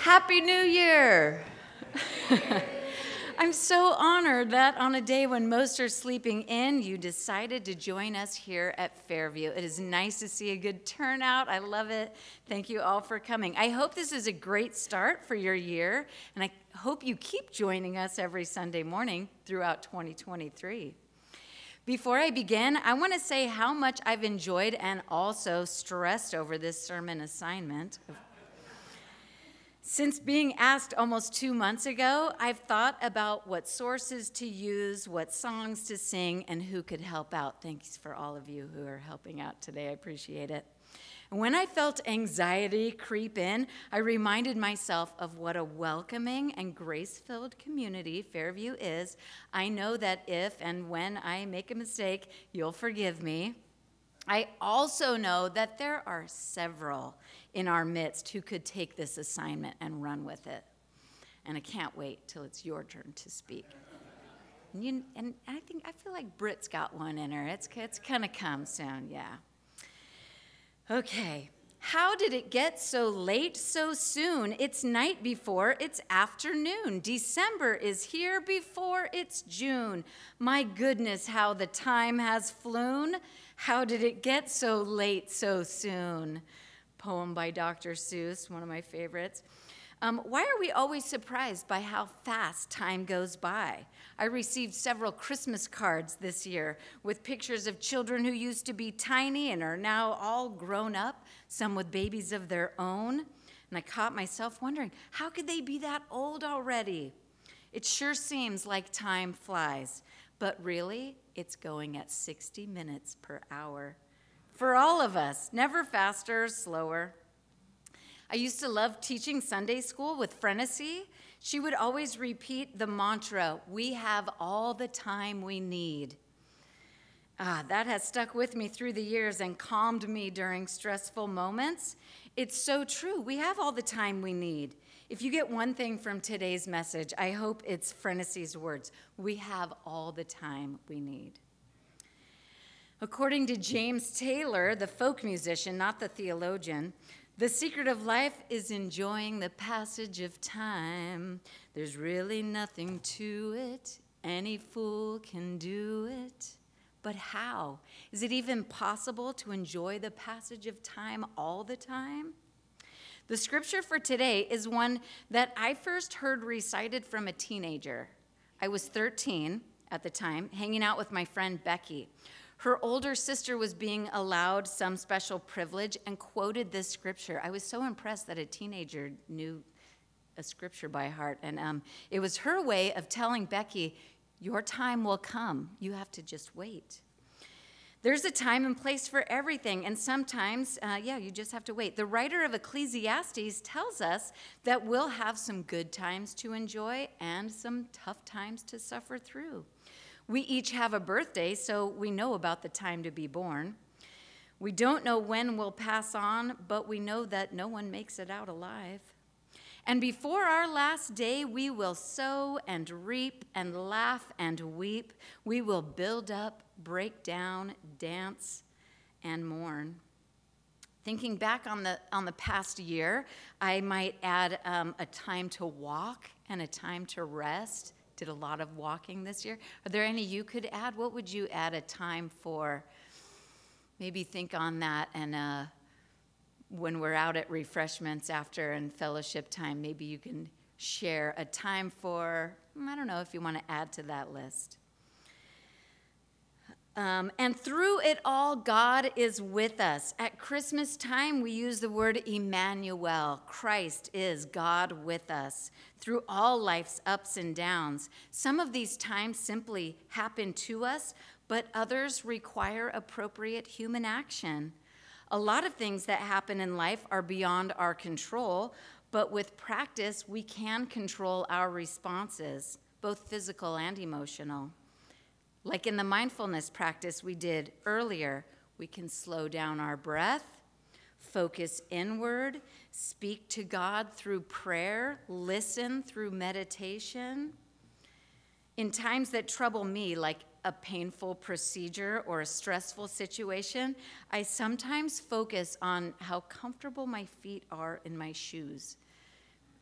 Happy New Year! I'm so honored that on a day when most are sleeping in, you decided to join us here at Fairview. It is nice to see a good turnout. I love it. Thank you all for coming. I hope this is a great start for your year, and I hope you keep joining us every Sunday morning throughout 2023. Before I begin, I want to say how much I've enjoyed and also stressed over this sermon assignment. Since being asked almost two months ago, I've thought about what sources to use, what songs to sing, and who could help out. Thanks for all of you who are helping out today. I appreciate it. And when I felt anxiety creep in, I reminded myself of what a welcoming and grace filled community Fairview is. I know that if and when I make a mistake, you'll forgive me. I also know that there are several in our midst who could take this assignment and run with it. And I can't wait till it's your turn to speak. And, you, and I think I feel like Britt's got one in her. It's it's gonna come soon, yeah. Okay. How did it get so late so soon? It's night before it's afternoon. December is here before it's June. My goodness, how the time has flown. How did it get so late so soon? Poem by Dr. Seuss, one of my favorites. Um, why are we always surprised by how fast time goes by? I received several Christmas cards this year with pictures of children who used to be tiny and are now all grown up, some with babies of their own. And I caught myself wondering, how could they be that old already? It sure seems like time flies, but really, it's going at 60 minutes per hour. For all of us, never faster or slower. I used to love teaching Sunday school with Frenesy. She would always repeat the mantra, We have all the time we need. Ah, that has stuck with me through the years and calmed me during stressful moments. It's so true. We have all the time we need. If you get one thing from today's message, I hope it's Frenesy's words We have all the time we need. According to James Taylor, the folk musician, not the theologian, the secret of life is enjoying the passage of time. There's really nothing to it. Any fool can do it. But how? Is it even possible to enjoy the passage of time all the time? The scripture for today is one that I first heard recited from a teenager. I was 13 at the time, hanging out with my friend Becky. Her older sister was being allowed some special privilege and quoted this scripture. I was so impressed that a teenager knew a scripture by heart. And um, it was her way of telling Becky, Your time will come. You have to just wait. There's a time and place for everything, and sometimes, uh, yeah, you just have to wait. The writer of Ecclesiastes tells us that we'll have some good times to enjoy and some tough times to suffer through. We each have a birthday, so we know about the time to be born. We don't know when we'll pass on, but we know that no one makes it out alive. And before our last day, we will sow and reap and laugh and weep. We will build up, break down, dance, and mourn. Thinking back on the, on the past year, I might add um, a time to walk and a time to rest did a lot of walking this year. Are there any you could add? What would you add a time for? Maybe think on that and uh, when we're out at refreshments after and fellowship time, maybe you can share a time for, I don't know if you want to add to that list. Um, and through it all, God is with us. At Christmas time, we use the word Emmanuel. Christ is God with us through all life's ups and downs. Some of these times simply happen to us, but others require appropriate human action. A lot of things that happen in life are beyond our control, but with practice, we can control our responses, both physical and emotional. Like in the mindfulness practice we did earlier, we can slow down our breath, focus inward, speak to God through prayer, listen through meditation. In times that trouble me, like a painful procedure or a stressful situation, I sometimes focus on how comfortable my feet are in my shoes.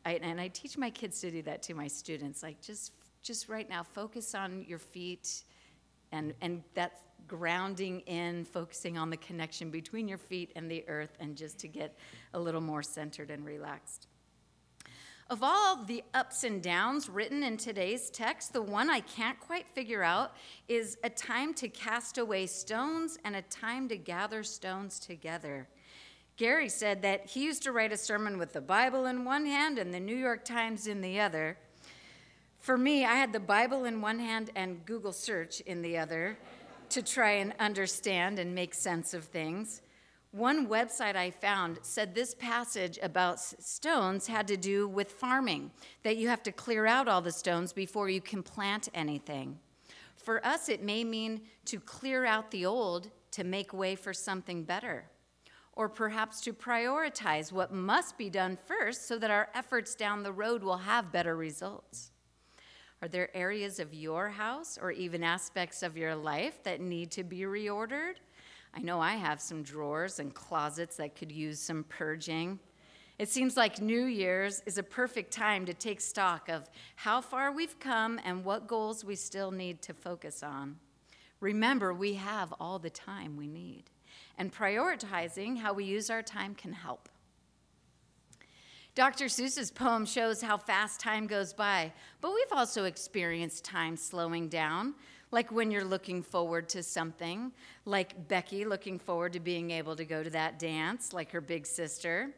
I, and I teach my kids to do that to my students. Like, just, just right now, focus on your feet and, and that grounding in, focusing on the connection between your feet and the earth, and just to get a little more centered and relaxed. Of all the ups and downs written in today's text, the one I can't quite figure out is a time to cast away stones and a time to gather stones together. Gary said that he used to write a sermon with the Bible in one hand and the New York Times in the other. For me, I had the Bible in one hand and Google search in the other to try and understand and make sense of things. One website I found said this passage about stones had to do with farming, that you have to clear out all the stones before you can plant anything. For us, it may mean to clear out the old to make way for something better, or perhaps to prioritize what must be done first so that our efforts down the road will have better results. Are there areas of your house or even aspects of your life that need to be reordered? I know I have some drawers and closets that could use some purging. It seems like New Year's is a perfect time to take stock of how far we've come and what goals we still need to focus on. Remember, we have all the time we need, and prioritizing how we use our time can help. Dr. Seuss's poem shows how fast time goes by, but we've also experienced time slowing down like when you're looking forward to something, like Becky looking forward to being able to go to that dance, like her big sister.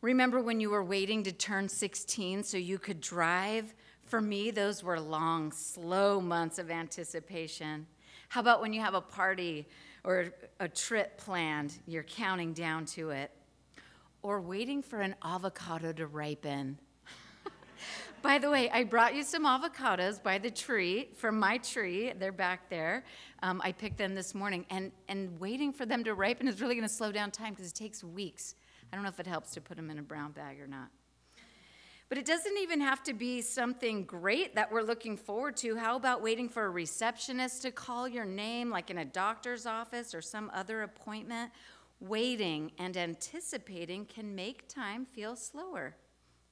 Remember when you were waiting to turn 16 so you could drive? For me, those were long, slow months of anticipation. How about when you have a party or a trip planned, you're counting down to it? Or waiting for an avocado to ripen. By the way, I brought you some avocados by the tree, from my tree. They're back there. Um, I picked them this morning, and, and waiting for them to ripen is really going to slow down time because it takes weeks. I don't know if it helps to put them in a brown bag or not. But it doesn't even have to be something great that we're looking forward to. How about waiting for a receptionist to call your name, like in a doctor's office or some other appointment? Waiting and anticipating can make time feel slower.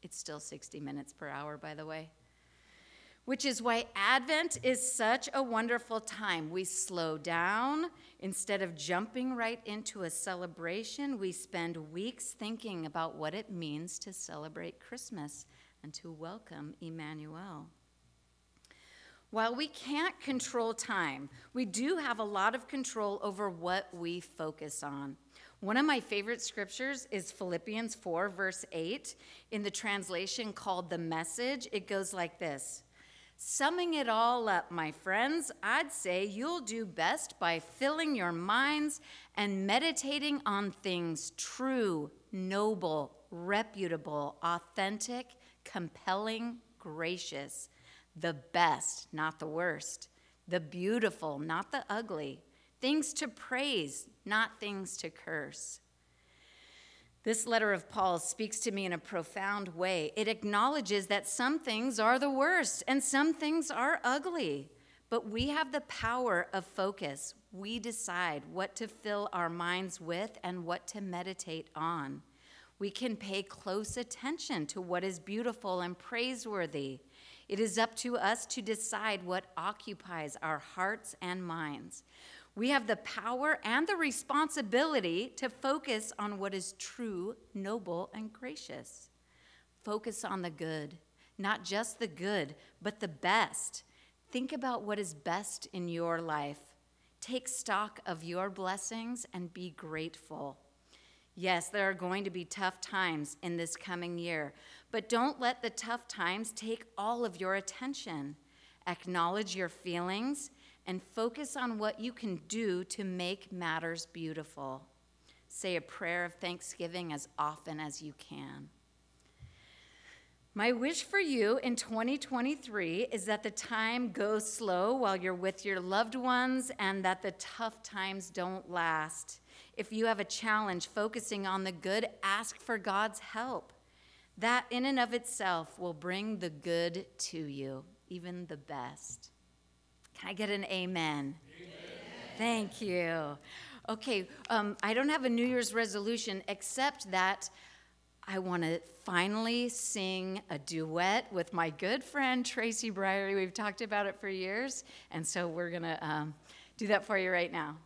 It's still 60 minutes per hour, by the way. Which is why Advent is such a wonderful time. We slow down. Instead of jumping right into a celebration, we spend weeks thinking about what it means to celebrate Christmas and to welcome Emmanuel. While we can't control time, we do have a lot of control over what we focus on. One of my favorite scriptures is Philippians 4, verse 8. In the translation called The Message, it goes like this. Summing it all up, my friends, I'd say you'll do best by filling your minds and meditating on things true, noble, reputable, authentic, compelling, gracious, the best, not the worst, the beautiful, not the ugly things to praise, not things to curse. This letter of Paul speaks to me in a profound way. It acknowledges that some things are the worst and some things are ugly, but we have the power of focus. We decide what to fill our minds with and what to meditate on. We can pay close attention to what is beautiful and praiseworthy. It is up to us to decide what occupies our hearts and minds. We have the power and the responsibility to focus on what is true, noble, and gracious. Focus on the good, not just the good, but the best. Think about what is best in your life. Take stock of your blessings and be grateful. Yes, there are going to be tough times in this coming year, but don't let the tough times take all of your attention. Acknowledge your feelings and focus on what you can do to make matters beautiful. Say a prayer of thanksgiving as often as you can. My wish for you in 2023 is that the time goes slow while you're with your loved ones and that the tough times don't last. If you have a challenge focusing on the good, ask for God's help. That in and of itself will bring the good to you, even the best. Can I get an amen? amen. Thank you. Okay, um, I don't have a New Year's resolution except that I want to finally sing a duet with my good friend Tracy Briery. We've talked about it for years, and so we're going to um, do that for you right now.